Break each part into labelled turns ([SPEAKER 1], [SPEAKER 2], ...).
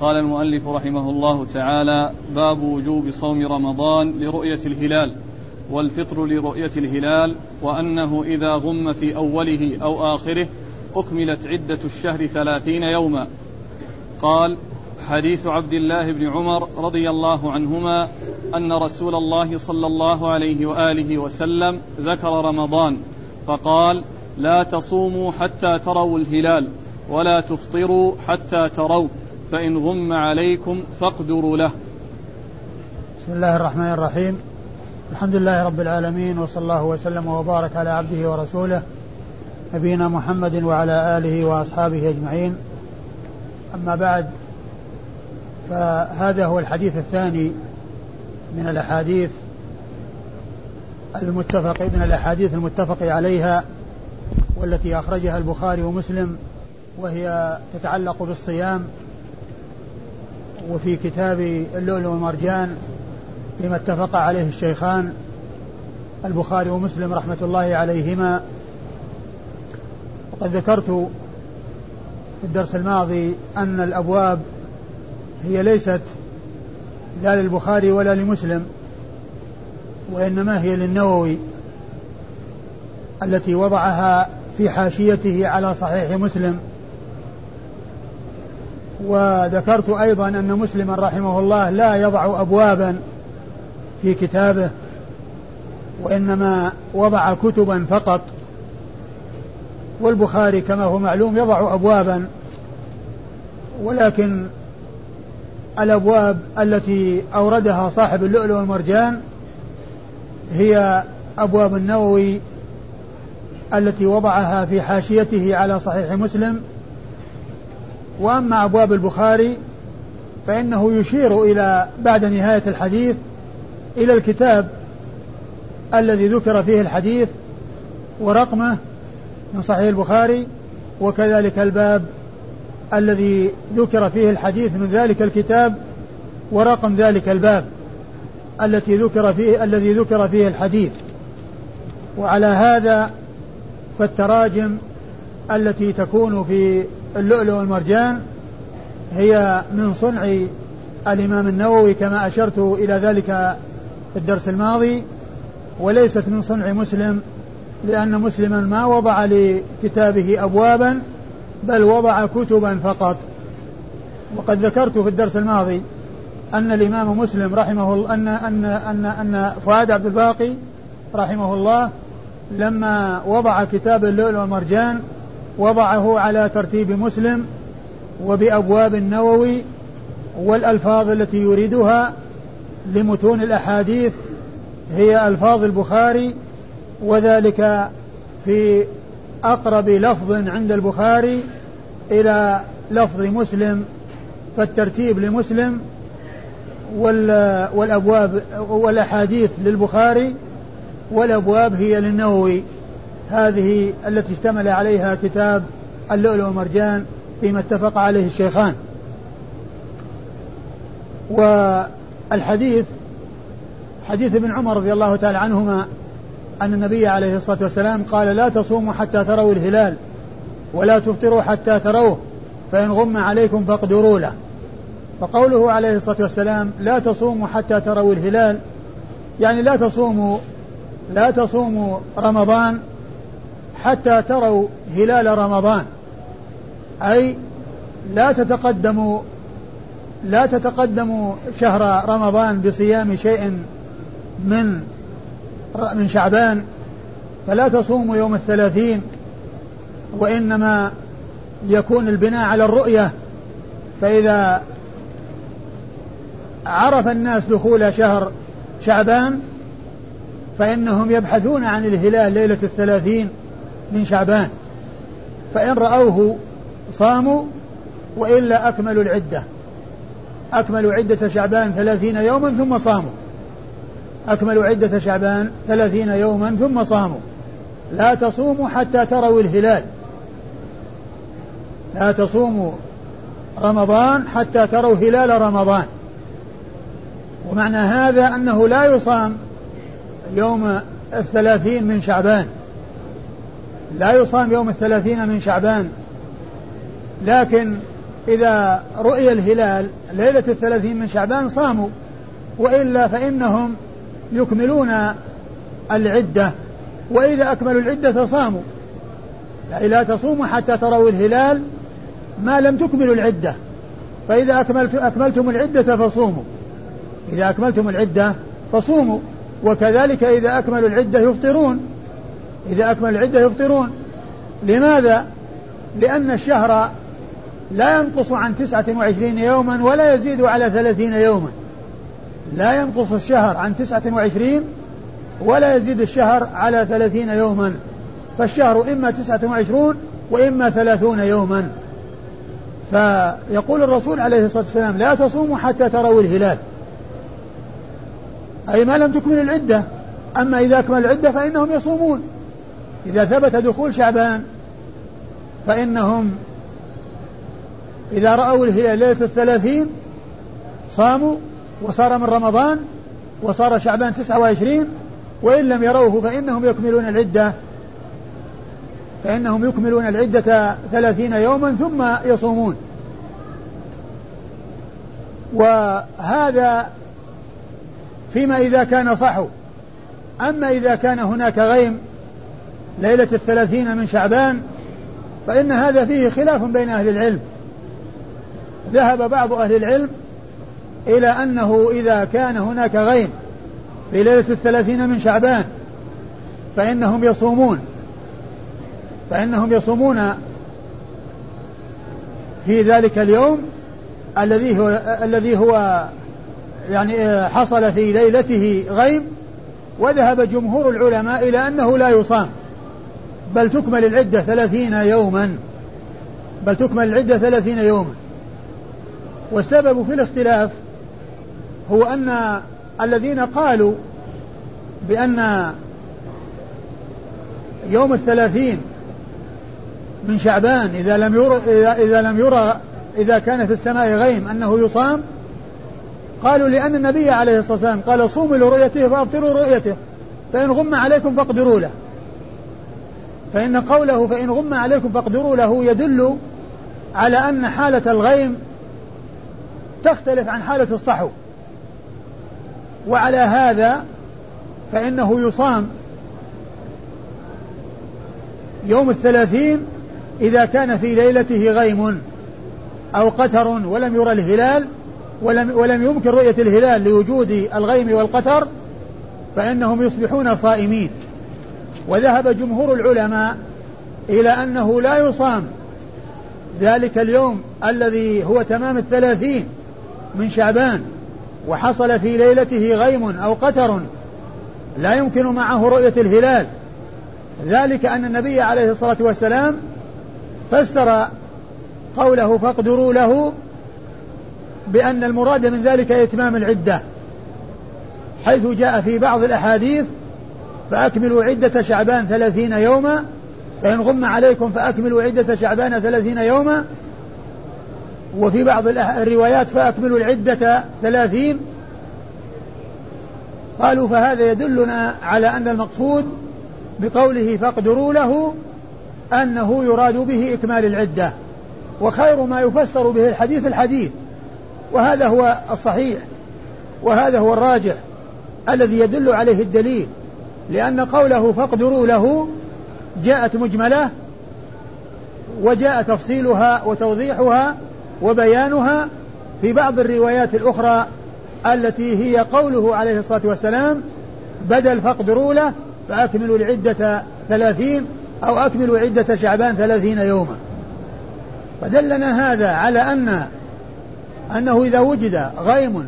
[SPEAKER 1] قال المؤلف رحمه الله تعالى باب وجوب صوم رمضان لرؤية الهلال والفطر لرؤية الهلال وأنه إذا غم في أوله أو آخره أكملت عدة الشهر ثلاثين يوما. قال حديث عبد الله بن عمر رضي الله عنهما أن رسول الله صلى الله عليه وآله وسلم ذكر رمضان فقال لا تصوموا حتى تروا الهلال ولا تفطروا حتى تروا. فإن غم عليكم فاقدروا له.
[SPEAKER 2] بسم الله الرحمن الرحيم. الحمد لله رب العالمين وصلى الله وسلم وبارك على عبده ورسوله نبينا محمد وعلى آله وأصحابه أجمعين. أما بعد فهذا هو الحديث الثاني من الأحاديث المتفق من الأحاديث المتفق عليها والتي أخرجها البخاري ومسلم وهي تتعلق بالصيام وفي كتاب اللؤلؤ والمرجان فيما اتفق عليه الشيخان البخاري ومسلم رحمة الله عليهما. وقد ذكرت في الدرس الماضي أن الأبواب هي ليست لا للبخاري ولا لمسلم وإنما هي للنووي التي وضعها في حاشيته على صحيح مسلم. وذكرت أيضا أن مسلما رحمه الله لا يضع أبوابا في كتابه وإنما وضع كتبا فقط. والبخاري كما هو معلوم يضع أبوابا ولكن الأبواب التي أوردها صاحب اللؤلؤ والمرجان هي أبواب النووي التي وضعها في حاشيته على صحيح مسلم. وأما أبواب البخاري فإنه يشير إلى بعد نهاية الحديث إلى الكتاب الذي ذكر فيه الحديث ورقمه من صحيح البخاري وكذلك الباب الذي ذكر فيه الحديث من ذلك الكتاب ورقم ذلك الباب التي ذكر فيه الذي ذكر فيه الحديث. وعلى هذا فالتراجم التي تكون في اللؤلؤ والمرجان هي من صنع الإمام النووي كما أشرت إلى ذلك في الدرس الماضي وليست من صنع مسلم لأن مسلما ما وضع لكتابه أبوابا بل وضع كتبا فقط. وقد ذكرت في الدرس الماضي أن الإمام مسلم رحمه الله أن أن أن أن فؤاد عبد الباقي رحمه الله لما وضع كتاب اللؤلؤ والمرجان وضعه على ترتيب مسلم وبأبواب النووي والألفاظ التي يريدها لمتون الأحاديث هي ألفاظ البخاري وذلك في أقرب لفظ عند البخاري إلى لفظ مسلم فالترتيب لمسلم والأبواب والأحاديث للبخاري والأبواب هي للنووي. هذه التي اشتمل عليها كتاب اللؤلؤ والمرجان فيما اتفق عليه الشيخان. والحديث حديث ابن عمر رضي الله تعالى عنهما أن النبي عليه الصلاة والسلام قال لا تصوموا حتى تروا الهلال ولا تفطروا حتى تروه فإن غم عليكم فاقدروا له. فقوله عليه الصلاة والسلام لا تصوموا حتى تروا الهلال يعني لا تصوموا لا تصوموا رمضان حتى تروا هلال رمضان. أي لا تتقدموا لا تتقدموا شهر رمضان بصيام شيء من من شعبان فلا تصوموا يوم الثلاثين وإنما يكون البناء على الرؤية. فإذا عرف الناس دخول شهر شعبان فإنهم يبحثون عن الهلال ليلة الثلاثين. من شعبان. فإن رأوه صاموا وإلا أكملوا العدة. أكملوا عدة شعبان ثلاثين يوما ثم صاموا. أكملوا عدة شعبان ثلاثين يوما ثم صاموا. لا تصوموا حتى تروا الهلال. لا تصوموا رمضان حتى تروا هلال رمضان. ومعنى هذا أنه لا يصام يوم الثلاثين من شعبان. لا يصام يوم الثلاثين من شعبان. لكن إذا رؤي الهلال ليلة الثلاثين من شعبان صاموا وإلا فإنهم يكملون العدة. وإذا أكملوا العدة صاموا. يعني لا تصوموا حتى تروا الهلال ما لم تكملوا العدة. فإذا أكملت أكملتم العدة فصوموا. إذا أكملتم العدة فصوموا. وكذلك إذا أكملوا العدة يفطرون. إذا أكملوا العدة يفطرون. لماذا؟ لأن الشهر لا ينقص عن تسعة وعشرين يوما ولا يزيد على ثلاثين يوما. لا ينقص الشهر عن تسعة وعشرين ولا يزيد الشهر على ثلاثين يوما. فالشهر إما تسعة وعشرون وإما ثلاثون يوما. فيقول الرسول عليه الصلاة والسلام لا تصوموا حتى تروا الهلال. أي ما لم تكمل العدة. أما إذا أكمل العدة فإنهم يصومون. إذا ثبت دخول شعبان فإنهم إذا رأوا الهلال ليلة الثلاثين صاموا وصار من رمضان وصار شعبان تسعة وعشرين وإن لم يروه فإنهم يكملون العدة فإنهم يكملون العدة ثلاثين يوما ثم يصومون. وهذا فيما إذا كان صحو. أما إذا كان هناك غيم ليلة الثلاثين من شعبان فإن هذا فيه خلاف بين أهل العلم. ذهب بعض أهل العلم إلى أنه إذا كان هناك غيم في ليلة الثلاثين من شعبان فإنهم يصومون. فإنهم يصومون في ذلك اليوم الذي هو الذي هو يعني حصل في ليلته غيم وذهب جمهور العلماء إلى أنه لا يصام. بل تكمل العدة ثلاثين يوما. بل تكمل العدة ثلاثين يوما. والسبب في الاختلاف هو أن الذين قالوا بأن يوم الثلاثين من شعبان إذا لم يرى إذا, إذا لم يرى إذا كان في السماء غيم أنه يصام قالوا لأن النبي عليه الصلاة والسلام قال صوموا لرؤيته فأبطلوا رؤيته فإن غم عليكم فاقدروا له. فإن قوله فإن غم عليكم فاقدروا له يدل على أن حالة الغيم تختلف عن حالة الصحو. وعلى هذا فإنه يصام يوم الثلاثين إذا كان في ليلته غيم أو قتر ولم يرى الهلال ولم, ولم يمكن رؤية الهلال لوجود الغيم والقتر فإنهم يصبحون صائمين. وذهب جمهور العلماء إلى أنه لا يصام ذلك اليوم الذي هو تمام الثلاثين من شعبان وحصل في ليلته غيم أو قتر لا يمكن معه رؤية الهلال. ذلك أن النبي عليه الصلاة والسلام فسر قوله فاقدروا له بأن المراد من ذلك إتمام العدة حيث جاء في بعض الأحاديث فأكملوا عدة شعبان ثلاثين يوما. فإن غم عليكم فأكملوا عدة شعبان ثلاثين يوما. وفي بعض الروايات فأكملوا العدة ثلاثين. قالوا فهذا يدلنا على أن المقصود بقوله فاقدروا له أنه يراد به إكمال العدة. وخير ما يفسر به الحديث الحديث. وهذا هو الصحيح. وهذا هو الراجح الذي يدل عليه الدليل. لأن قوله فاقدروا له جاءت مجملة وجاء تفصيلها وتوضيحها وبيانها في بعض الروايات الأخرى التي هي قوله عليه الصلاة والسلام بدل فاقدروا له فأكملوا العدة ثلاثين أو أكملوا عدة شعبان ثلاثين يوما. فدلنا هذا على أن أنه إذا وجد غيم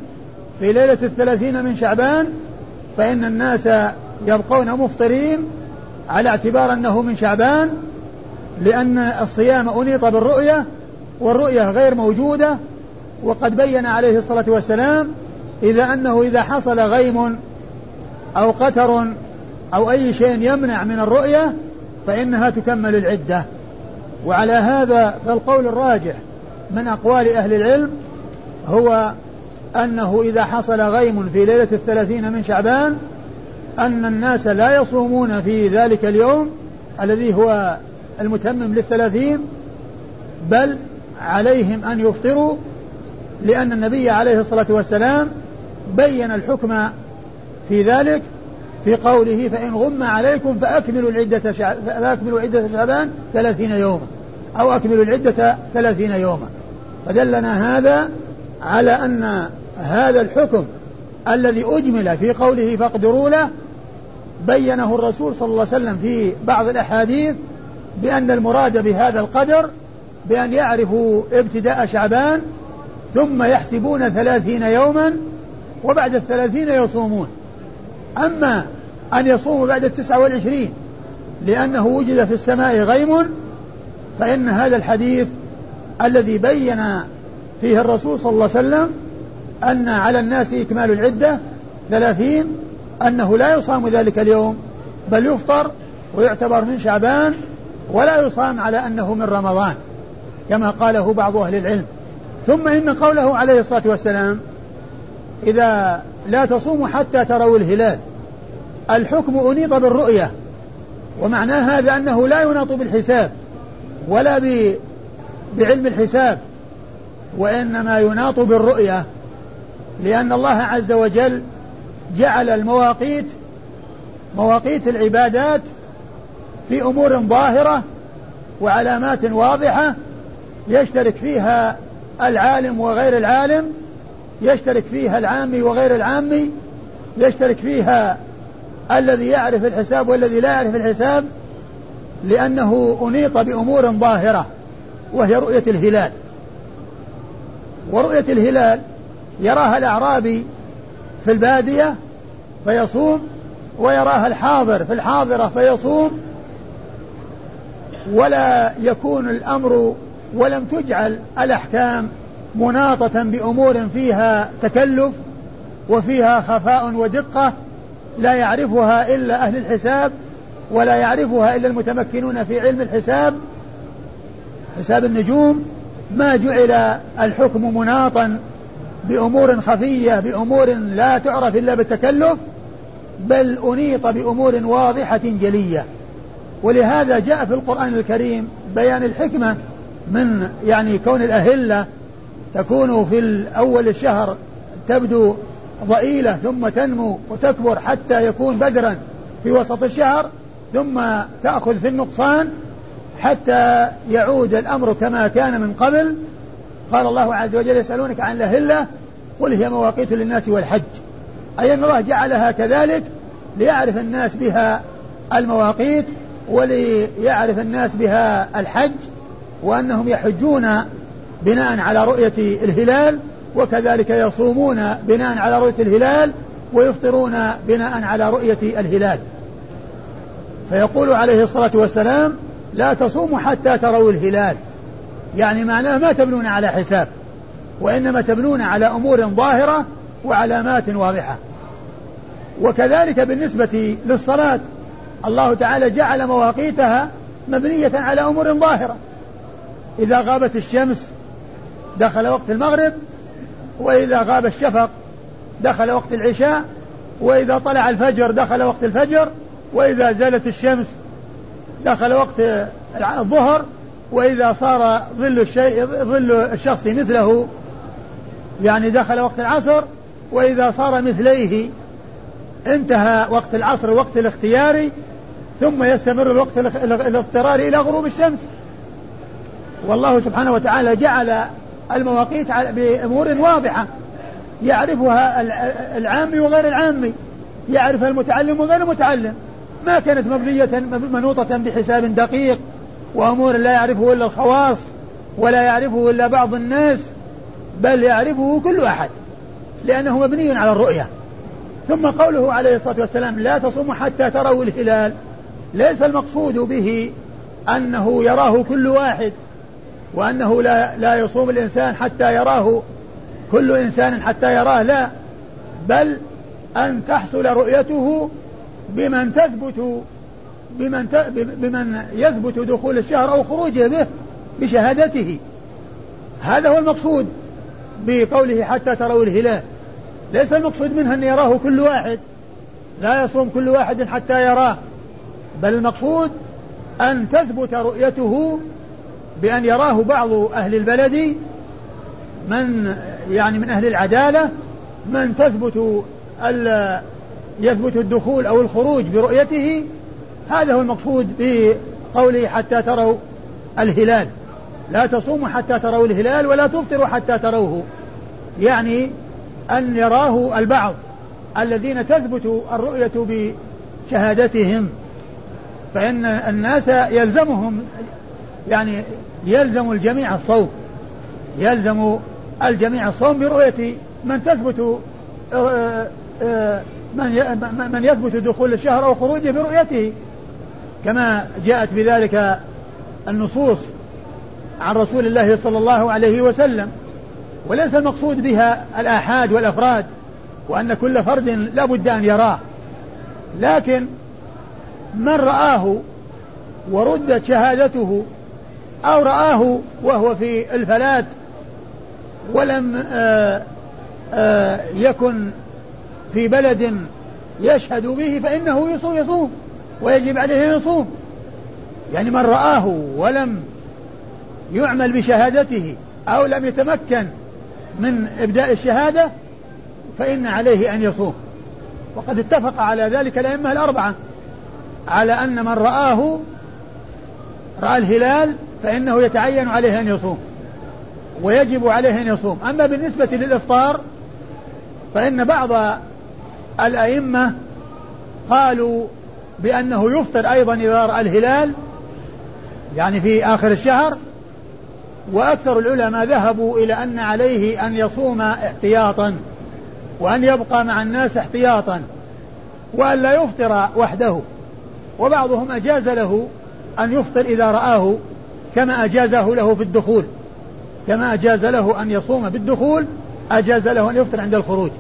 [SPEAKER 2] في ليلة الثلاثين من شعبان فإن الناس يبقون مفطرين على اعتبار أنه من شعبان لأن الصيام أنيط بالرؤية والرؤية غير موجودة وقد بين عليه الصلاة والسلام إذا أنه إذا حصل غيم أو قتر أو أي شيء يمنع من الرؤية فإنها تكمل العدة. وعلى هذا فالقول الراجح من أقوال أهل العلم هو أنه إذا حصل غيم في ليلة الثلاثين من شعبان أن الناس لا يصومون في ذلك اليوم الذي هو المتمم للثلاثين بل عليهم أن يفطروا لأن النبي عليه الصلاة والسلام بين الحكم في ذلك في قوله فإن غم عليكم فأكملوا العدة فأكملوا عدة شعبان ثلاثين يوما أو أكملوا العدة ثلاثين يوما. فدلنا هذا على أن هذا الحكم الذي أجمل في قوله فاقدروا له بينه الرسول صلى الله عليه وسلم في بعض الأحاديث بأن المراد بهذا القدر بأن يعرفوا ابتداء شعبان ثم يحسبون ثلاثين يوما وبعد الثلاثين يصومون. أما أن يصوموا بعد التسعة والعشرين لأنه وجد في السماء غيم فإن هذا الحديث الذي بين فيه الرسول صلى الله عليه وسلم أن على الناس إكمال العدة ثلاثين أنه لا يصام ذلك اليوم بل يفطر ويعتبر من شعبان ولا يصام على أنه من رمضان كما قاله بعض أهل العلم. ثم إن قوله عليه الصلاة والسلام إذا لا تصوموا حتى تروا الهلال الحكم أنيط بالرؤية ومعنى هذا أنه لا يناط بالحساب ولا بعلم الحساب وإنما يناط بالرؤية لأن الله عز وجل جعل المواقيت مواقيت العبادات في أمور ظاهرة وعلامات واضحة يشترك فيها العالم وغير العالم يشترك فيها العامي وغير العامي يشترك فيها الذي يعرف الحساب والذي لا يعرف الحساب لأنه أنيط بأمور ظاهرة وهي رؤية الهلال. ورؤية الهلال يراها الأعرابي في البادية فيصوم ويراها الحاضر في الحاضرة فيصوم. ولا يكون الأمر ولم تجعل الأحكام مناطة بأمور فيها تكلف وفيها خفاء ودقة لا يعرفها إلا أهل الحساب ولا يعرفها إلا المتمكنون في علم الحساب. حساب النجوم ما جعل الحكم مناطا بأمور خفية بأمور لا تعرف إلا بالتكلف بل أنيط بأمور واضحة جلية. ولهذا جاء في القرآن الكريم بيان الحكمة من يعني كون الأهلة تكون في أول الشهر تبدو ضئيلة ثم تنمو وتكبر حتى يكون بدرا في وسط الشهر ثم تأخذ في النقصان حتى يعود الأمر كما كان من قبل قال الله عز وجل يسألونك عن الأهلة قل هي مواقيت للناس والحج. أي أن الله جعلها كذلك ليعرف الناس بها المواقيت وليعرف الناس بها الحج وأنهم يحجون بناء على رؤية الهلال وكذلك يصومون بناء على رؤية الهلال ويفطرون بناء على رؤية الهلال. فيقول عليه الصلاة والسلام لا تصوموا حتى تروا الهلال. يعني معناه ما تبنون على حساب وإنما تبنون على أمور ظاهرة وعلامات واضحة. وكذلك بالنسبة للصلاة الله تعالى جعل مواقيتها مبنية على أمور ظاهرة. إذا غابت الشمس دخل وقت المغرب وإذا غاب الشفق دخل وقت العشاء وإذا طلع الفجر دخل وقت الفجر وإذا زالت الشمس دخل وقت الظهر وإذا صار ظل الشيء ظل الشخص مثله يعني دخل وقت العصر وإذا صار مثليه انتهى وقت العصر وقت الاختياري ثم يستمر الوقت الاضطراري إلى غروب الشمس. والله سبحانه وتعالى جعل المواقيت بأمور واضحة. يعرفها العامي وغير العامي. يعرفها المتعلم وغير المتعلم. ما كانت مبنية منوطة بحساب دقيق. وأمور لا يعرفه إلا الخواص ولا يعرفه إلا بعض الناس بل يعرفه كل أحد لأنه مبني على الرؤية. ثم قوله عليه الصلاة والسلام لا تصوموا حتى تروا الهلال ليس المقصود به أنه يراه كل واحد وأنه لا, لا يصوم الإنسان حتى يراه كل إنسان حتى يراه لا بل أن تحصل رؤيته بمن تثبت بمن بمن يثبت دخول الشهر أو خروجه به بشهادته. هذا هو المقصود بقوله حتى تروا الهلال. ليس المقصود منها أن يراه كل واحد. لا يصوم كل واحد حتى يراه. بل المقصود أن تثبت رؤيته بأن يراه بعض أهل البلد من يعني من أهل العدالة من تثبت يثبت الدخول أو الخروج برؤيته هذا هو المقصود بقوله حتى تروا الهلال. لا تصوموا حتى تروا الهلال ولا تفطروا حتى تروه. يعني أن يراه البعض الذين تثبت الرؤية بشهادتهم. فإن الناس يلزمهم يعني يلزم الجميع الصوم. يلزم الجميع الصوم برؤية من تثبت آه، آه، من من يثبت دخول الشهر أو خروجه برؤيته. كما جاءت بذلك النصوص عن رسول الله صلى الله عليه وسلم وليس المقصود بها الآحاد والأفراد وأن كل فرد لا بد أن يراه. لكن من رآه وردت شهادته أو رآه وهو في الفلات ولم آآ آآ يكن في بلد يشهد به فإنه يصوم يصوم. ويجب عليه أن يصوم يعني من رآه ولم يعمل بشهادته أو لم يتمكن من إبداء الشهادة فإن عليه أن يصوم. وقد اتفق على ذلك الأئمة الأربعة. على أن من رآه رأى الهلال فإنه يتعين عليه أن يصوم ويجب عليه أن يصوم. أما بالنسبة للإفطار فإن بعض الأئمة قالوا بأنه يفطر أيضا إذا رأى الهلال يعني في آخر الشهر. وأكثر العلماء ذهبوا إلى أن عليه أن يصوم احتياطا وأن يبقى مع الناس احتياطا وأن لا يفطر وحده. وبعضهم أجاز له أن يفطر إذا رآه كما أجازه له في الدخول. كما أجاز له أن يصوم بالدخول أجاز له أن يفطر عند الخروج.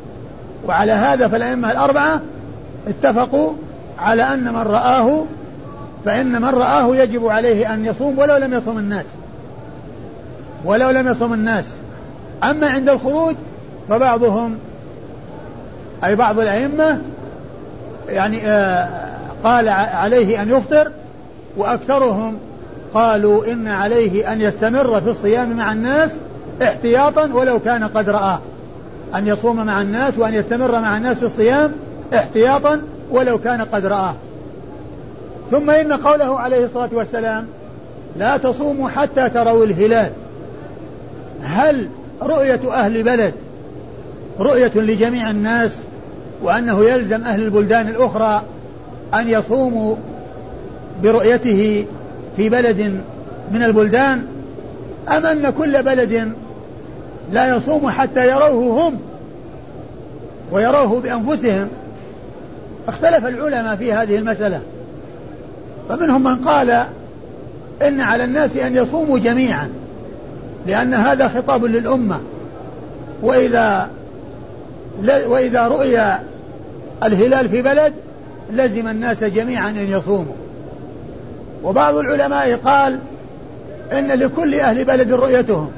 [SPEAKER 2] وعلى هذا فالأئمة الأربعة اتفقوا على أن من رآه فإن من رآه يجب عليه أن يصوم ولو لم يصوم الناس. ولو لم يصوم الناس. أما عند الخروج فبعضهم أي بعض الأئمة يعني آه قال عليه أن يفطر وأكثرهم قالوا إن عليه أن يستمر في الصيام مع الناس احتياطا ولو كان قد رآه. أن يصوم مع الناس وأن يستمر مع الناس في الصيام احتياطا ولو كان قد رآه. ثم إن قوله عليه الصلاة والسلام لا تصوموا حتى تروا الهلال. هل رؤية أهل بلد رؤية لجميع الناس وأنه يلزم أهل البلدان الأخرى أن يصوموا برؤيته في بلد من البلدان أم أن كل بلد لا يصوم حتى يروه هم ويروه بأنفسهم اختلف العلماء في هذه المسألة. فمنهم من قال إن على الناس أن يصوموا جميعا لأن هذا خطاب للأمة. وإذا وإذا رؤي الهلال في بلد لزم الناس جميعا أن يصوموا. وبعض العلماء قال إن لكل أهل بلد رؤيتهم.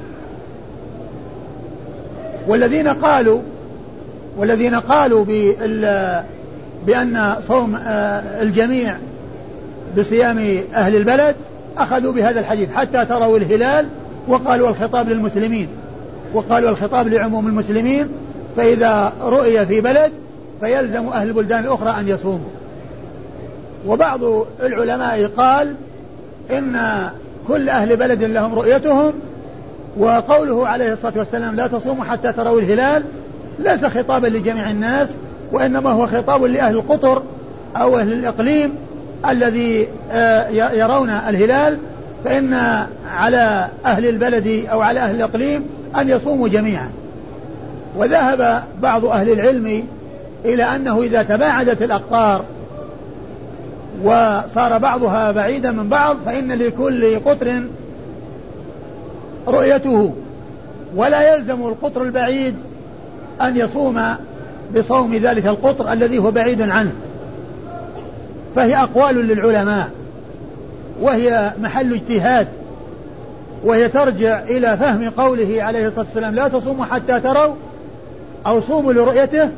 [SPEAKER 2] والذين قالوا والذين قالوا بأن صوم آه، الجميع بصيام أهل البلد أخذوا بهذا الحديث حتى تروا الهلال وقالوا الخطاب للمسلمين وقالوا الخطاب لعموم المسلمين فإذا رؤي في بلد فيلزم أهل البلدان الأخرى أن يصوموا. وبعض العلماء قال إن كل أهل بلد لهم رؤيتهم وقوله عليه الصلاة والسلام لا تصوموا حتى تروا الهلال ليس خطابا لجميع الناس وإنما هو خطاب لأهل القطر أو أهل الإقليم الذي آه، يرون الهلال فإن على أهل البلد أو على أهل الإقليم أن يصوموا جميعا. وذهب بعض أهل العلم إلى أنه إذا تباعدت الأقطار وصار بعضها بعيدا من بعض فإن لكل قطر رؤيته. ولا يلزم القطر البعيد أن يصوم بصوم ذلك القطر الذي هو بعيد عنه. فهي أقوال للعلماء. وهي محل اجتهاد. وهي ترجع إلى فهم قوله عليه الصلاة والسلام لا تصوموا حتى تروا أو صوموا لرؤيته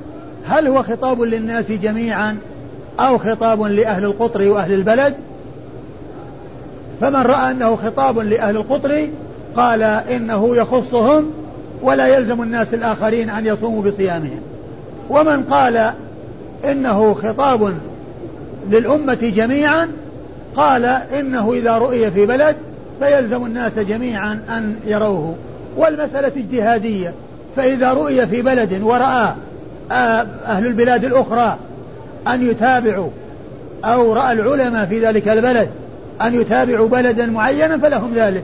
[SPEAKER 2] هل هو خطاب للناس جميعا أو خطاب لأهل القطر وأهل البلد؟ فمن رأى أنه خطاب لأهل القطر قال إنه يخصهم ولا يلزم الناس الآخرين أن يصوموا بصيامهم. ومن قال إنه خطاب للأمة جميعا قال إنه إذا رؤي في بلد فيلزم الناس جميعا أن يروه. والمسألة اجتهادية فإذا رؤي في بلد ورأى آه، أهل البلاد الأخرى أن يتابعوا أو رأى العلماء في ذلك البلد أن يتابعوا بلدا معينا فلهم ذلك.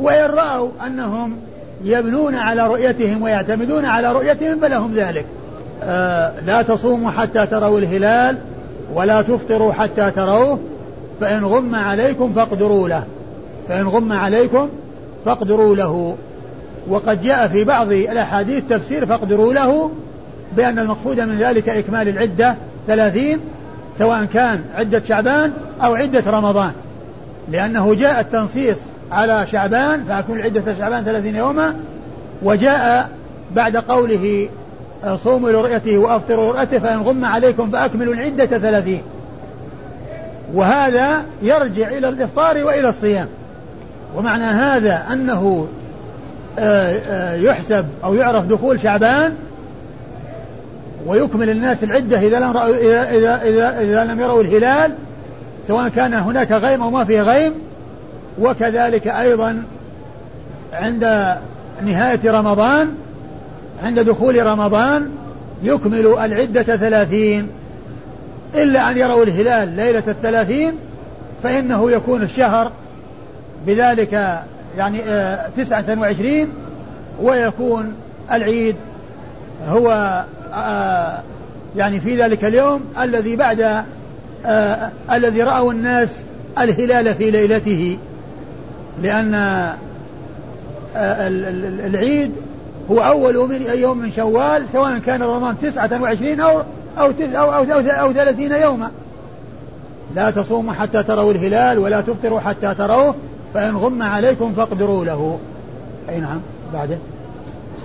[SPEAKER 2] وإن رأوا أنهم يبنون على رؤيتهم ويعتمدون على رؤيتهم فلهم ذلك. لا تصوموا حتى تروا الهلال ولا تفطروا حتى تروه فإن غم عليكم فاقدروا له. فإن غم عليكم فاقدروا له. وقد جاء في بعض الأحاديث تفسير فاقدروا له بأن المقصود من ذلك إكمال العدة ثلاثين سواء كان عدة شعبان أو عدة رمضان. لأنه جاء التنصيص على شعبان فأكون عدة شعبان ثلاثين يوما وجاء بعد قوله صوموا لرؤيته وأفطروا لرؤيته فإن غم عليكم فأكملوا العدة ثلاثين. وهذا يرجع إلى الإفطار وإلى الصيام. ومعنى هذا أنه آه، آه، يحسب أو يعرف دخول شعبان ويكمل الناس العدة إذا لم رأوا إذا, إذا, إذا, إذا لم يروا الهلال سواء كان هناك غيم أو ما فيه غيم. وكذلك أيضا عند نهاية رمضان عند دخول رمضان يكمل العدة ثلاثين. إلا أن يروا الهلال ليلة الثلاثين فإنه يكون الشهر بذلك يعني آه، تسعة وعشرين ويكون العيد هو آه، يعني في ذلك اليوم الذي بعد آه، الذي رأوا الناس الهلال في ليلته. لأن العيد هو أول يوم من شوال سواء كان رمضان تسعة وعشرين أو أو أو أو, أو, أو ثلاثين يوما. لا تصوموا حتى تروا الهلال ولا تفطروا حتى تروه فإن غم عليكم فاقدروا له. أي نعم بعده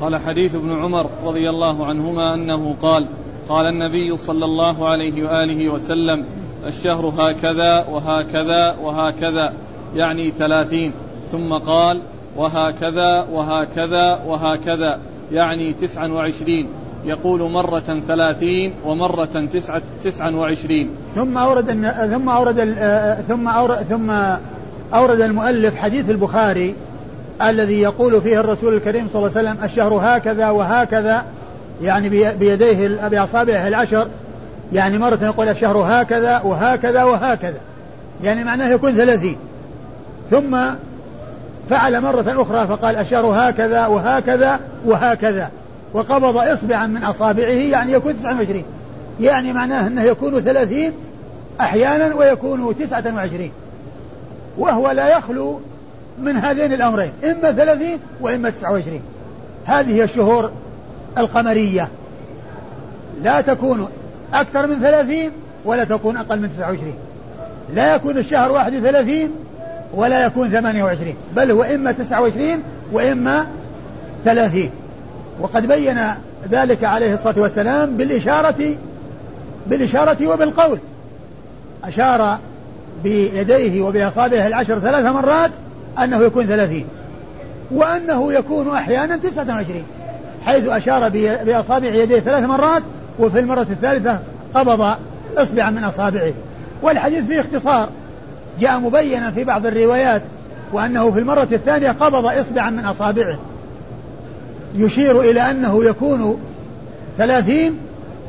[SPEAKER 1] قال حديث ابن عمر رضي الله عنهما أنه قال قال النبي صلى الله عليه وآله وسلم الشهر هكذا وهكذا وهكذا يعني ثلاثين. ثم قال وهكذا وهكذا وهكذا. يعني تسعا وعشرين. يقول مرة ثلاثين ومرة تسعة تسعا وعشرين.
[SPEAKER 2] ثم أورد ثم أورد ثم أورد ثم أورد المؤلف حديث البخاري الذي يقول فيه الرسول الكريم صلى الله عليه وسلم الشهر هكذا وهكذا يعني بيديه بأصابعه العشر. يعني مرة يقول الشهر هكذا وهكذا وهكذا. يعني معناه يكون ثلاثين. ثم فعل مرة أخرى فقال الشهر هكذا وهكذا وهكذا وقبض إصبعا من أصابعه يعني يكون تسعة وعشرين. يعني معناه أنه يكون ثلاثين أحيانا ويكون تسعة وعشرين. وهو لا يخلو من هذين الأمرين إما ثلاثين وإما تسعة وعشرين. هذه هي الشهور القمرية. لا تكون أكثر من ثلاثين ولا تكون أقل من تسعة وعشرين. لا يكون الشهر واحد وثلاثين ولا يكون ثمانية وعشرين. بل هو إما تسعة وعشرين وإما ثلاثين. وقد بين ذلك عليه الصلاة والسلام بالإشارة بالإشارة وبالقول. أشار بيديه وبأصابعه العشر ثلاث مرات أنه يكون ثلاثين. وأنه يكون أحيانا تسعة وعشرين. حيث أشار بأصابع يديه ثلاث مرات وفي المرة الثالثة قبض إصبعا من أصابعه. والحديث فيه اختصار. جاء مبينا في بعض الروايات وأنه في المرة الثانية قبض إصبعا من أصابعه. يشير إلى أنه يكون ثلاثين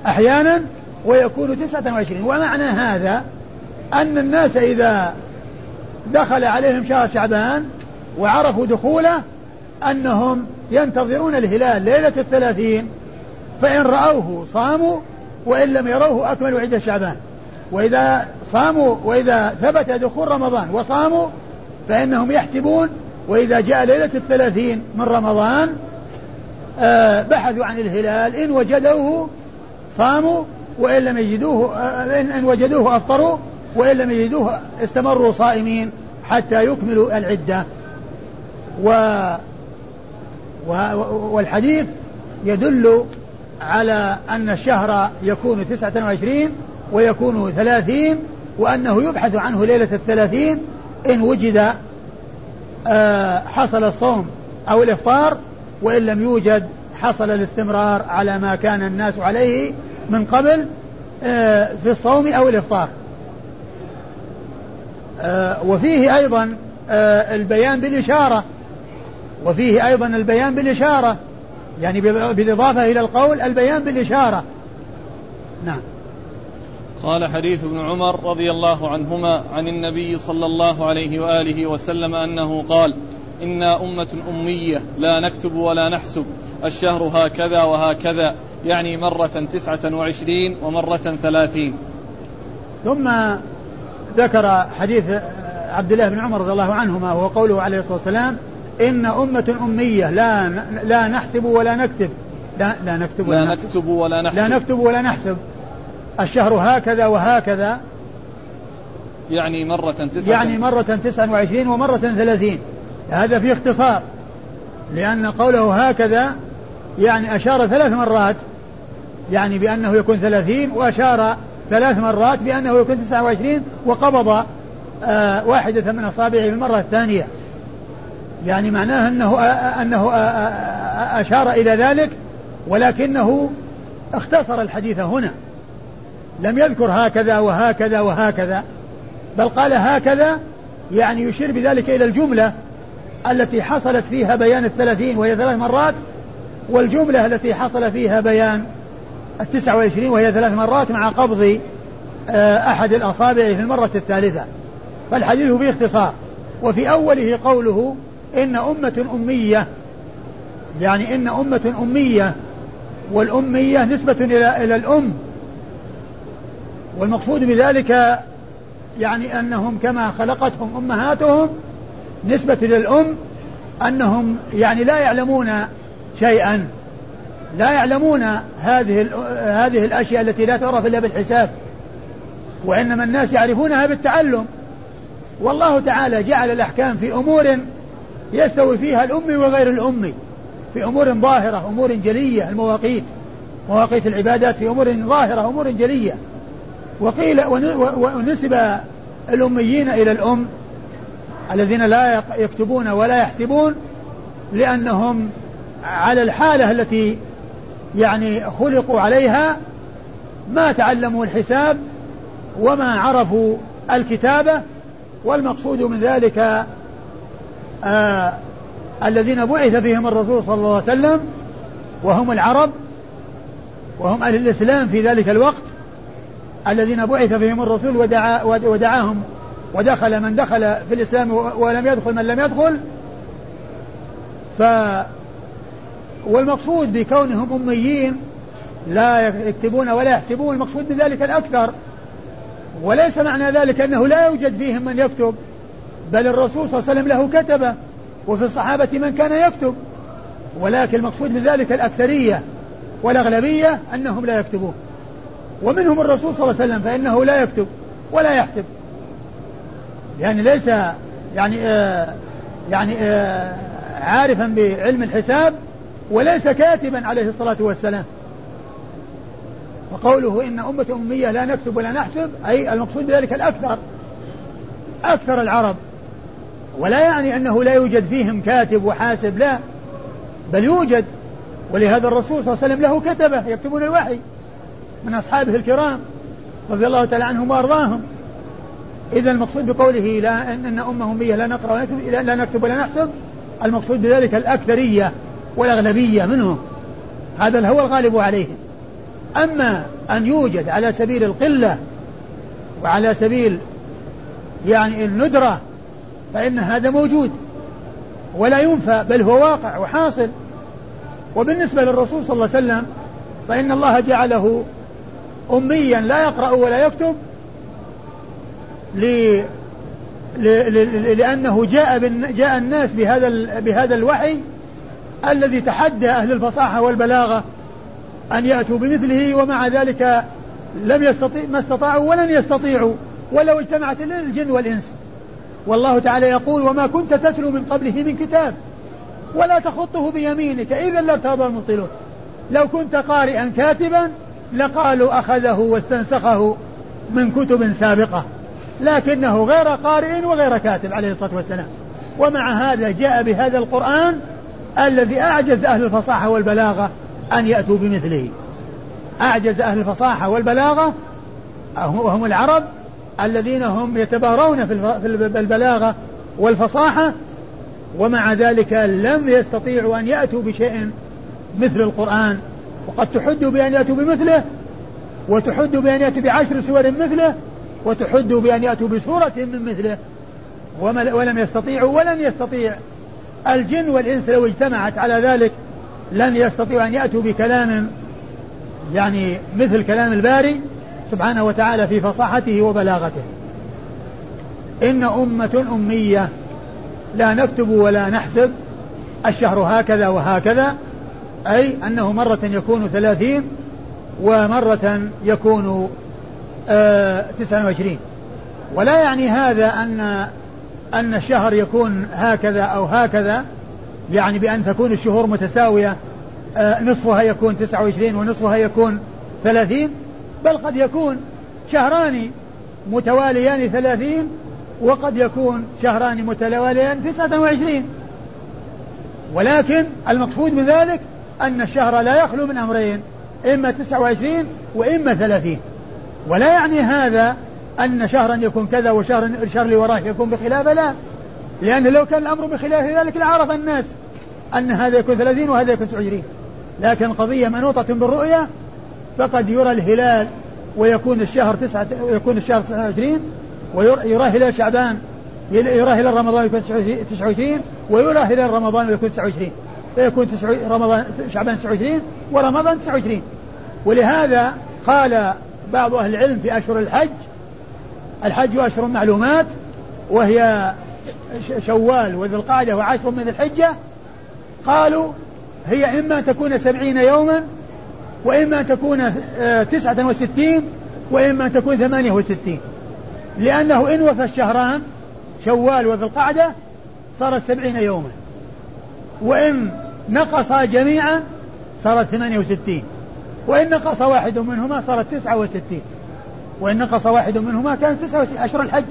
[SPEAKER 2] أحيانا ويكون تسعة وعشرين. ومعنى هذا أن الناس إذا دخل عليهم شهر شعبان وعرفوا دخوله أنهم ينتظرون الهلال ليلة الثلاثين فإن رأوه صاموا وإن لم يروه أكملوا عدة شعبان. وإذا صاموا وإذا ثبت دخول رمضان وصاموا فإنهم يحسبون وإذا جاء ليلة الثلاثين من رمضان آه بحثوا عن الهلال إن وجدوه صاموا وإن لم يجدوه آه إن وجدوه أفطروا وإن لم يجدوه استمروا صائمين حتى يكملوا العدة. و والحديث يدل على أن الشهر يكون تسعة وعشرين ويكون ثلاثين وأنه يبحث عنه ليلة الثلاثين إن وجد آه، حصل الصوم أو الإفطار وإن لم يوجد حصل الاستمرار على ما كان الناس عليه من قبل آه، في الصوم أو الإفطار. آه، وفيه أيضا البيان بالإشارة. وفيه أيضا البيان بالإشارة. يعني بالإضافة إلى القول البيان بالإشارة. نعم.
[SPEAKER 1] قال حديث ابن عمر رضي الله عنهما عن النبي صلى الله عليه وآله وسلم أنه قال إنا أمة أمية لا نكتب ولا نحسب. الشهر هكذا وهكذا. يعني مرة تسعة وعشرين ومرة ثلاثين.
[SPEAKER 2] ثم ذكر حديث عبد الله بن عمر رضي الله عنهما وهو قوله عليه الصلاة والسلام إن أمة أمية لا لا نحسب ولا نكتب. لا لا نكتب
[SPEAKER 1] ولا لا نكتب ولا نحسب.
[SPEAKER 2] لا نكتب ولا نحسب. الشهر هكذا وهكذا.
[SPEAKER 1] يعني مرة تسعة.
[SPEAKER 2] يعني مرة تسعة وعشرين ومرة ثلاثين. هذا في اختصار. لأن قوله هكذا يعني أشار ثلاث مرات. يعني بأنه يكون ثلاثين وأشار ثلاث مرات بأنه يكون تسعة وعشرين وقبض آه واحدة من أصابعه في المرة الثانية. يعني معناه أنه آه أنه آه, آه، أشار إلى ذلك ولكنه اختصر الحديث هنا. لم يذكر هكذا وهكذا وهكذا بل قال هكذا يعني يشير بذلك إلى الجملة التي حصلت فيها بيان الثلاثين وهي ثلاث مرات والجملة التي حصل فيها بيان التسعة والعشرين وهي ثلاث مرات مع قبض آه، أحد الأصابع في المرة الثالثة. فالحديث فيه اختصار وفي أوله قوله إن أمة أمية يعني إن أمة أمية والأمية نسبة إلى إلى الأم والمقصود بذلك يعني أنهم كما خلقتهم أمهاتهم نسبة للأم أنهم يعني لا يعلمون شيئا لا يعلمون هذه هذه الأشياء التي لا تعرف إلا بالحساب وإنما الناس يعرفونها بالتعلم. والله تعالى جعل الأحكام في أمور يستوي فيها الأم وغير الأم في أمور ظاهرة أمور جلية المواقيت مواقيت العبادات في أمور ظاهرة أمور جلية. وقيل ونسب الأميين إلى الأم الذين لا يكتبون ولا يحسبون لأنهم على الحالة التي يعني خلقوا عليها ما تعلموا الحساب وما عرفوا الكتابة والمقصود من ذلك آه الذين بعث فيهم الرسول صلى الله عليه وسلم وهم العرب وهم أهل الإسلام في ذلك الوقت الذين بعث فيهم الرسول ودعا ودعاهم ودخل من دخل في الإسلام ولم يدخل من لم يدخل ف والمقصود بكونهم أميين لا يكتبون ولا يحسبون المقصود من ذلك الأكثر وليس معنى ذلك أنه لا يوجد فيهم من يكتب بل الرسول صلى الله عليه وسلم له كتبة وفي الصحابة من كان يكتب ولكن المقصود من ذلك الأكثرية والأغلبية أنهم لا يكتبون. ومنهم الرسول صلى الله عليه وسلم فإنه لا يكتب ولا يحسب. يعني ليس يعني آه يعني آه عارفا بعلم الحساب وليس كاتبا عليه الصلاة والسلام. وقوله إن أمة أمية لا نكتب ولا نحسب أي المقصود بذلك الأكثر أكثر العرب. ولا يعني أنه لا يوجد فيهم كاتب وحاسب لا بل يوجد. ولهذا الرسول صلى الله عليه وسلم له كتبه يكتبون الوحي. من أصحابه الكرام رضي الله تعالى عنهم وأرضاهم. إذا المقصود بقوله لا أن أمة أمية لا نقرأ ونكتب لا نكتب ولا نحسب المقصود بذلك الأكثرية والأغلبية منهم هذا هو الغالب عليهم أما أن يوجد على سبيل القلة وعلى سبيل يعني الندرة فإن هذا موجود. ولا ينفى بل هو واقع وحاصل. وبالنسبة للرسول صلى الله عليه وسلم فإن الله جعله أميا لا يقرأ ولا يكتب لأنه جاء جاء الناس بهذا بهذا الوحي الذي تحدى أهل الفصاحة والبلاغة أن يأتوا بمثله ومع ذلك لم يستطيع ما استطاعوا ولن يستطيعوا ولو اجتمعت الجن والإنس. والله تعالى يقول وما كنت تتلو من قبله من كتاب ولا تخطه بيمينك إذا لارتاب المبطلون. لو كنت قارئا كاتبا لقالوا أخذه واستنسخه من كتب سابقة لكنه غير قارئ وغير كاتب عليه الصلاة والسلام. ومع هذا جاء بهذا القرآن الذي أعجز أهل الفصاحة والبلاغة أن يأتوا بمثله. أعجز أهل الفصاحة والبلاغة وهم العرب الذين هم يتبارون في البلاغة والفصاحة ومع ذلك لم يستطيعوا أن يأتوا بشيء مثل القرآن. وقد تحدوا بأن يأتوا بمثله وتحدوا بأن يأتوا بعشر سور مثله وتحدوا بأن يأتوا بسورة من مثله. ولم يستطيعوا ولن يستطيع. الجن والإنس لو اجتمعت على ذلك لن يستطيعوا أن يأتوا بكلام يعني مثل كلام الباري سبحانه وتعالى في فصاحته وبلاغته. إن أمة أمية لا نكتب ولا نحسب الشهر هكذا وهكذا أي أنه مرة يكون ثلاثين ومرة يكون آه وعشرين. ولا يعني هذا أن أن الشهر يكون هكذا أو هكذا يعني بأن تكون الشهور متساوية آه نصفها يكون تسعة وعشرين ونصفها يكون ثلاثين بل قد يكون شهران متواليان ثلاثين وقد يكون شهران متواليان تسعة وعشرين. ولكن المقصود من ذلك أن الشهر لا يخلو من أمرين إما تسعة وعشرين وإما ثلاثين. ولا يعني هذا أن شهرا يكون كذا وشهر الشهر اللي وراه يكون بخلافه لا. لأن لو كان الأمر بخلاف ذلك لعرف الناس أن هذا يكون ثلاثين وهذا يكون تسعة وعشرين. لكن القضية منوطة بالرؤية فقد يرى الهلال ويكون الشهر تسعة يكون الشهر 29 ويرى هلال شعبان يرى هلال رمضان يكون 29 ويرى هلال رمضان يكون 29 فيكون رمضان شعبان 29 ورمضان 29 ولهذا قال بعض أهل العلم في أشهر الحج الحج أشهر معلومات وهي شوال وذي القعدة وعشر من الحجة. قالوا هي إما أن تكون سبعين يوما وإما أن تكون آه، تسعة وستين وإما أن تكون ثمانية وستين. لأنه إن وفى الشهران شوال وذي القعدة صارت سبعين يوما. وإن نقصا جميعا صارت ثمانية وستين. وإن نقص واحد منهما صارت تسعة وستين. وإن نقص واحد منهما تسعة وستين أشهر الحج.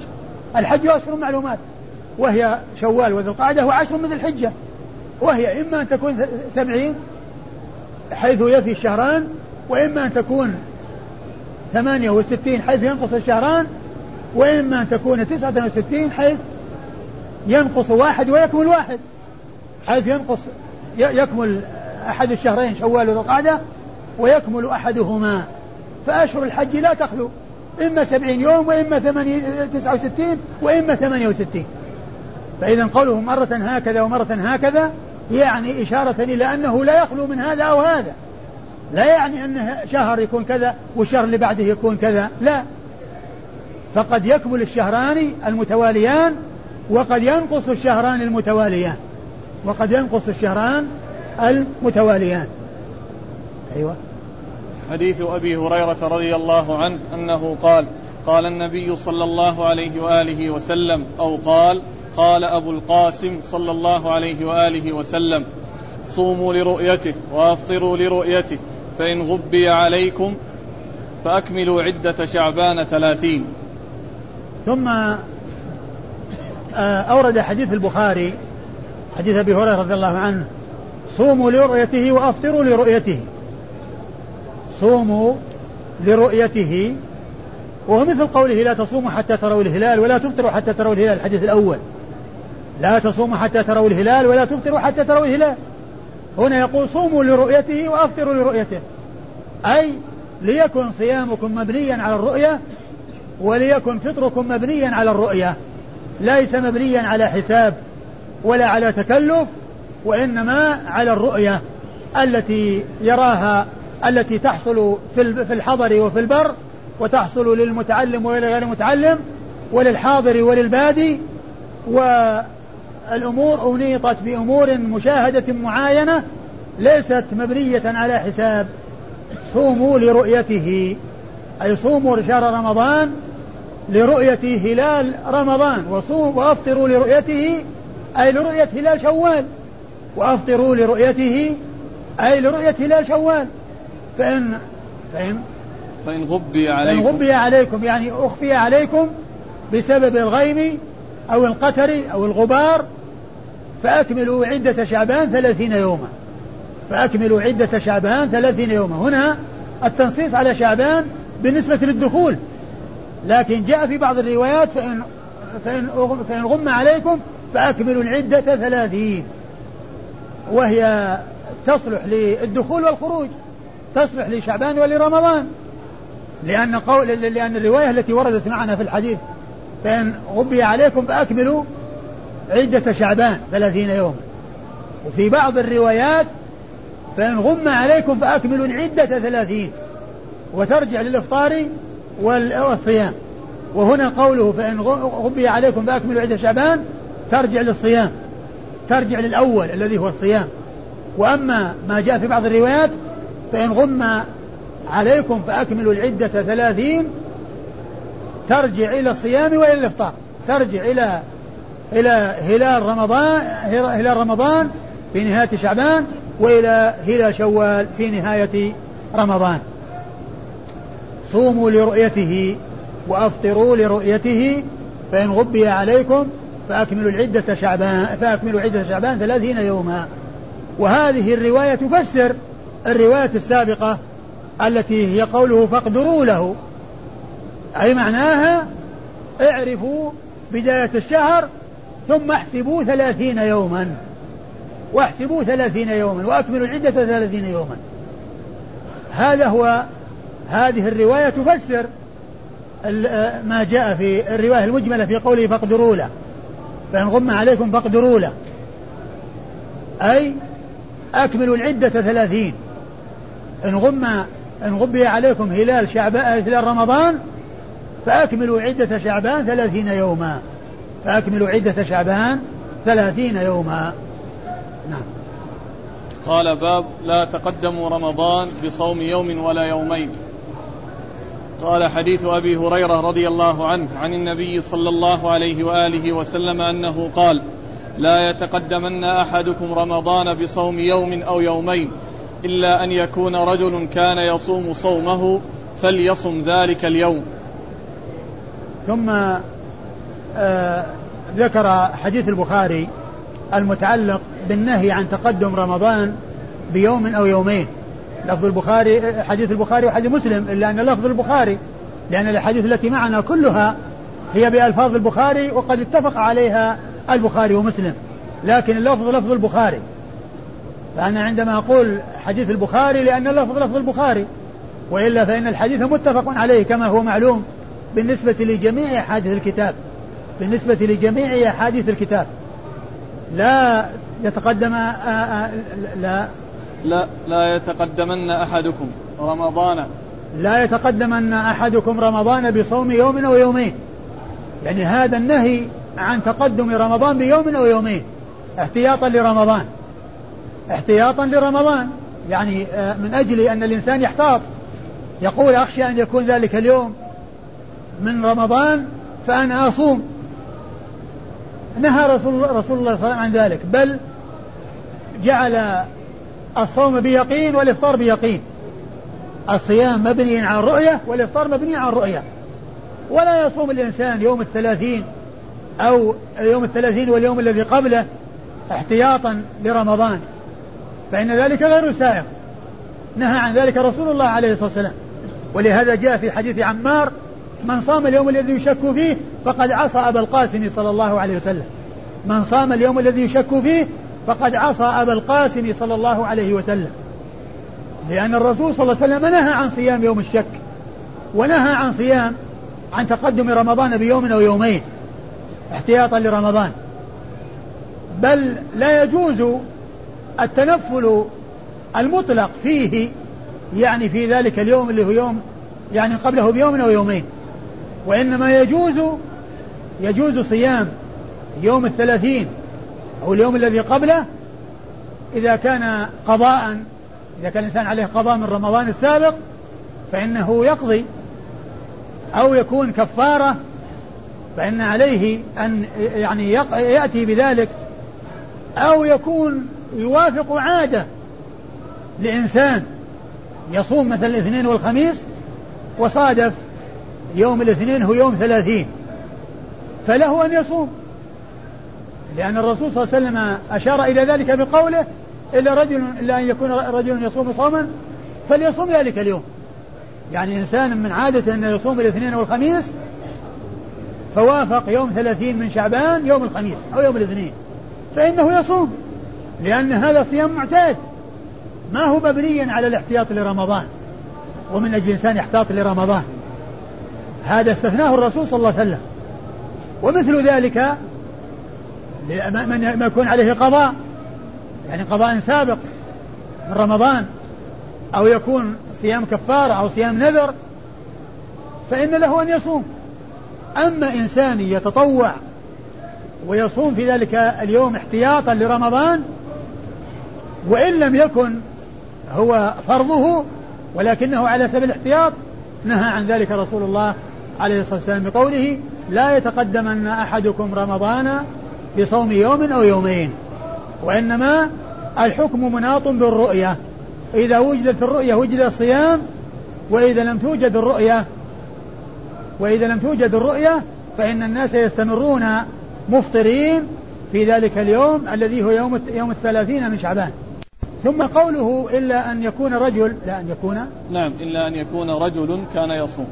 [SPEAKER 2] الحج أشهر معلومات. وهي شوال وذي القعدة وعشر من الحجة وهي إما أن تكون سبعين حيث يفي الشهران وإما أن تكون ثمانية وستين حيث ينقص الشهران وإما أن تكون تسعة وستين حيث ينقص واحد ويكمل واحد حيث ينقص يكمل أحد الشهرين شوال والقعدة ويكمل أحدهما. فأشهر الحج لا تخلو. إما سبعين يوم وإما تسعة وستين وإما ثمانية وستين. فإذا قوله مرة هكذا ومرة هكذا يعني إشارة إلى أنه لا يخلو من هذا أو هذا. لا يعني أنه شهر يكون كذا والشهر اللي بعده يكون كذا. لا. فقد يكمل الشهران المتواليان وقد ينقص الشهران المتواليان. وقد ينقص الشهران المتواليان. أيوة.
[SPEAKER 1] حديث أبي هريرة رضي الله عنه أنه قال قال النبي صلى الله عليه وآله وسلم أو قال قال أبو القاسم صلى الله عليه وآله وسلم صوموا لرؤيته وأفطروا لرؤيته فإن غبي عليكم فأكملوا عدة شعبان ثلاثين.
[SPEAKER 2] ثم آه، أورد حديث البخاري حديث أبي هريرة رضي الله عنه صوموا لرؤيته وأفطروا لرؤيته. صوموا لرؤيته وهو مثل قوله لا تصوموا حتى تروا الهلال ولا تفطروا حتى تروا الهلال. الحديث الأول لا تصوموا حتى تروا الهلال ولا تفطروا حتى تروا الهلال. هنا يقول صوموا لرؤيته وأفطروا لرؤيته. أي ليكن صيامكم مبنيا على الرؤية وليكن فطركم مبنيا على الرؤية ليس مبنيا على حساب. ولا على تكلف وإنما على الرؤية التي يراها التي تحصل في الحضر وفي البر وتحصل للمتعلم ولغير المتعلم وللحاضر وللبادي. و الأمور أنيطت بأمور مشاهدة معاينة ليست مبنية على حساب. صوموا لرؤيته أي صوموا شهر رمضان لرؤية هلال رمضان وأفطروا لرؤيته أي لرؤية هلال شوال. وأفطروا لرؤيته أي لرؤية هلال شوال. فإن
[SPEAKER 1] فإن فإن غبي عليكم.
[SPEAKER 2] فإن غبي عليكم يعني أخفي عليكم بسبب الغيم أو القتر أو الغبار فأكملوا عدة شعبان ثلاثين يوما. فأكملوا عدة شعبان ثلاثين يوما. هنا التنصيص على شعبان بالنسبة للدخول. لكن جاء في بعض الروايات فإن فإن فإن غم عليكم فأكملوا العدة ثلاثين. وهي تصلح للدخول والخروج تصلح لشعبان ولرمضان. لأن قول لأن الرواية التي وردت معنا في الحديث فإن غبي عليكم فأكملوا عدة شعبان ثلاثين يوما. وفي بعض الروايات فإن غم عليكم فأكملوا العدة ثلاثين. وترجع للإفطار والصيام. وهنا قوله فإن غبي عليكم فأكملوا عدة شعبان ترجع للصيام ترجع للأول الذي هو الصيام. وأما ما جاء في بعض الروايات فإن غم عليكم فأكملوا العدة ثلاثين ترجع إلى الصيام وإلى الإفطار. ترجع إلى إلى هلال رمضان هلال رمضان في نهاية شعبان وإلى هلال شوال في نهاية رمضان. صوموا لرؤيته وأفطروا لرؤيته فإن غبي عليكم فأكملوا العدة شعبان فأكملوا عدة شعبان ثلاثين يوما. وهذه الرواية تفسر الرواية السابقة التي هي قوله فاقدروا له. أي معناها اعرفوا بداية الشهر ثم احسبوا ثلاثين يوما. واحسبوا ثلاثين يوما وأكملوا العدة ثلاثين يوما. هذا هو هذه الرواية تفسر ما جاء في الرواية المجملة في قوله فاقدروا له. فإن غم عليكم فاقدروا له. أي أكملوا العدة ثلاثين. إن غم إن غبي عليكم هلال شعبان هلال رمضان فأكملوا عدة شعبان ثلاثين يوما. فأكملوا عدة شعبان ثلاثين يوما. نعم.
[SPEAKER 1] قال باب لا تقدموا رمضان بصوم يوم ولا يومين. قال حديث أبي هريرة رضي الله عنه عن النبي صلى الله عليه وآله وسلم أنه قال لا يتقدمن أحدكم رمضان بصوم يوم أو يومين إلا أن يكون رجل كان يصوم صومه فليصم ذلك اليوم.
[SPEAKER 2] ثم آه ذكر حديث البخاري المتعلق بالنهي عن تقدم رمضان بيوم أو يومين. لفظ البخاري حديث البخاري وحديث مسلم إلا أن لفظ البخاري لأن الاحاديث التي معنا كلها هي بألفاظ البخاري وقد اتفق عليها البخاري ومسلم. لكن اللفظ لفظ البخاري. فأنا عندما أقول حديث البخاري لأن اللفظ لفظ البخاري. وإلا فإن الحديث متفق عليه كما هو معلوم بالنسبة لجميع أحاديث الكتاب. بالنسبة لجميع أحاديث الكتاب. لا يتقدم آآ آآ
[SPEAKER 1] لا لا لا يتقدمن أحدكم رمضان.
[SPEAKER 2] لا يتقدمن أحدكم رمضان بصوم يوم أو يومين. يعني هذا النهي عن تقدم رمضان بيوم أو يومين. احتياطا لرمضان. احتياطا لرمضان. يعني آه، من أجل أن الإنسان يحتاط. يقول أخشى أن يكون ذلك اليوم من رمضان فأنا أصوم. نهى رسول, رسول الله صلى الله عليه وسلم عن ذلك. بل جعل الصوم بيقين والإفطار بيقين. الصيام مبني على الرؤية والإفطار مبني على الرؤية. ولا يصوم الإنسان يوم الثلاثين أو يوم الثلاثين واليوم الذي قبله احتياطا لرمضان. فإن ذلك غير سائغ. نهى عن ذلك رسول الله عليه الصلاة والسلام. ولهذا جاء في حديث عمار من صام اليوم الذي يشك فيه فقد عصى أبا القاسم صلى الله عليه وسلم. من صام اليوم الذي يشك فيه فقد عصى أبا القاسم صلى الله عليه وسلم. لأن الرسول صلى الله عليه وسلم نهى عن صيام يوم الشك ونهى عن صيام عن تقدم رمضان بيوم أو يومين احتياطا لرمضان. بل لا يجوز التنفل المطلق فيه يعني في ذلك اليوم اللي هو يوم يعني قبله بيوم أو يومين. وإنما يجوز يجوز صيام يوم الثلاثين أو اليوم الذي قبله إذا كان قضاء إذا كان الإنسان عليه قضاء من رمضان السابق فإنه يقضي. أو يكون كفارة فإن عليه أن يعني يأتي بذلك. أو يكون يوافق عادة لإنسان يصوم مثلا الاثنين والخميس وصادف يوم الاثنين هو يوم ثلاثين فله أن يصوم. لأن الرسول صلى الله عليه وسلم أشار إلى ذلك بقوله إلا رجل إلا أن يكون رجل يصوم صوما فليصوم ذلك اليوم. يعني إنسان من عادته أنه يصوم الاثنين والخميس فوافق يوم ثلاثين من شعبان يوم الخميس أو يوم الاثنين. فإنه يصوم لأن هذا صيام معتاد. ما هو مبنيا على الاحتياط لرمضان ومن أجل إنسان يحتاط لرمضان. هذا استثناه الرسول صلى الله عليه وسلم. ومثل ذلك من يكون عليه قضاء. يعني قضاء سابق من رمضان. أو يكون صيام كفارة أو صيام نذر. فإن له أن يصوم. أما إنسان يتطوع ويصوم في ذلك اليوم احتياطا لرمضان وإن لم يكن هو فرضه ولكنه على سبيل الاحتياط نهى عن ذلك رسول الله عليه الصلاة والسلام بقوله لا يتقدمن أحدكم رمضان بصوم يوم أو يومين وإنما الحكم مناط بالرؤية. إذا وجدت الرؤية وجد الصيام وإذا لم توجد الرؤية وإذا لم توجد الرؤية فإن الناس يستمرون مفطرين في ذلك اليوم الذي هو يوم يوم الثلاثين من شعبان. ثم قوله إلا أن يكون رجل لا أن يكون
[SPEAKER 1] نعم إلا أن يكون رجل كان يصوم.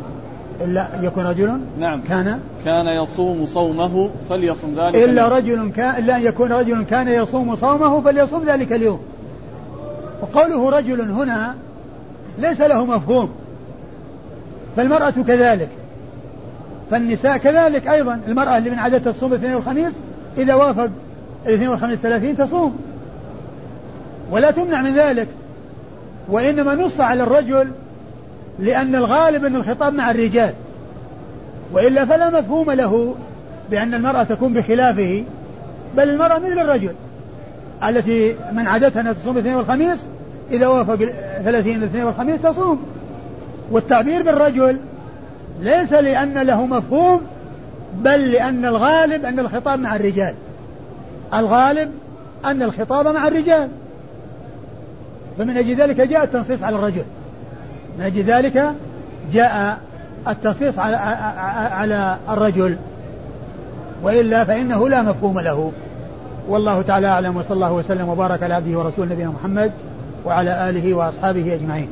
[SPEAKER 2] إلا أن يكون رجل
[SPEAKER 1] نعم.
[SPEAKER 2] كان
[SPEAKER 1] كان يصوم صومه فليصم ذلك
[SPEAKER 2] إلا رجل كان إلا أن يكون رجل كان يصوم صومه فليصوم ذلك اليوم. وقوله رجل هنا ليس له مفهوم. فالمرأة كذلك. فالنساء كذلك أيضا. المرأة اللي من عادتها تصوم الاثنين والخميس إذا وافق الاثنين والخميس ثلاثين تصوم. ولا تمنع من ذلك. وإنما نص على الرجل لأن الغالب أن الخطاب مع الرجال. وإلا فلا مفهوم له بأن المرأة تكون بخلافه بل المرأة مثل الرجل. التي من عادتها أنها تصوم الاثنين والخميس إذا وافق ثلاثين الاثنين والخميس تصوم. والتعبير بالرجل ليس لأن له مفهوم بل لأن الغالب أن الخطاب مع الرجال. الغالب أن الخطاب مع الرجال. فمن أجل ذلك جاء التنصيص على الرجل. من أجل ذلك جاء التنصيص على, على الرجل. وإلا فإنه لا مفهوم له. والله تعالى أعلم وصلى الله وسلم وبارك على عبده ورسوله نبينا محمد وعلى آله وأصحابه أجمعين.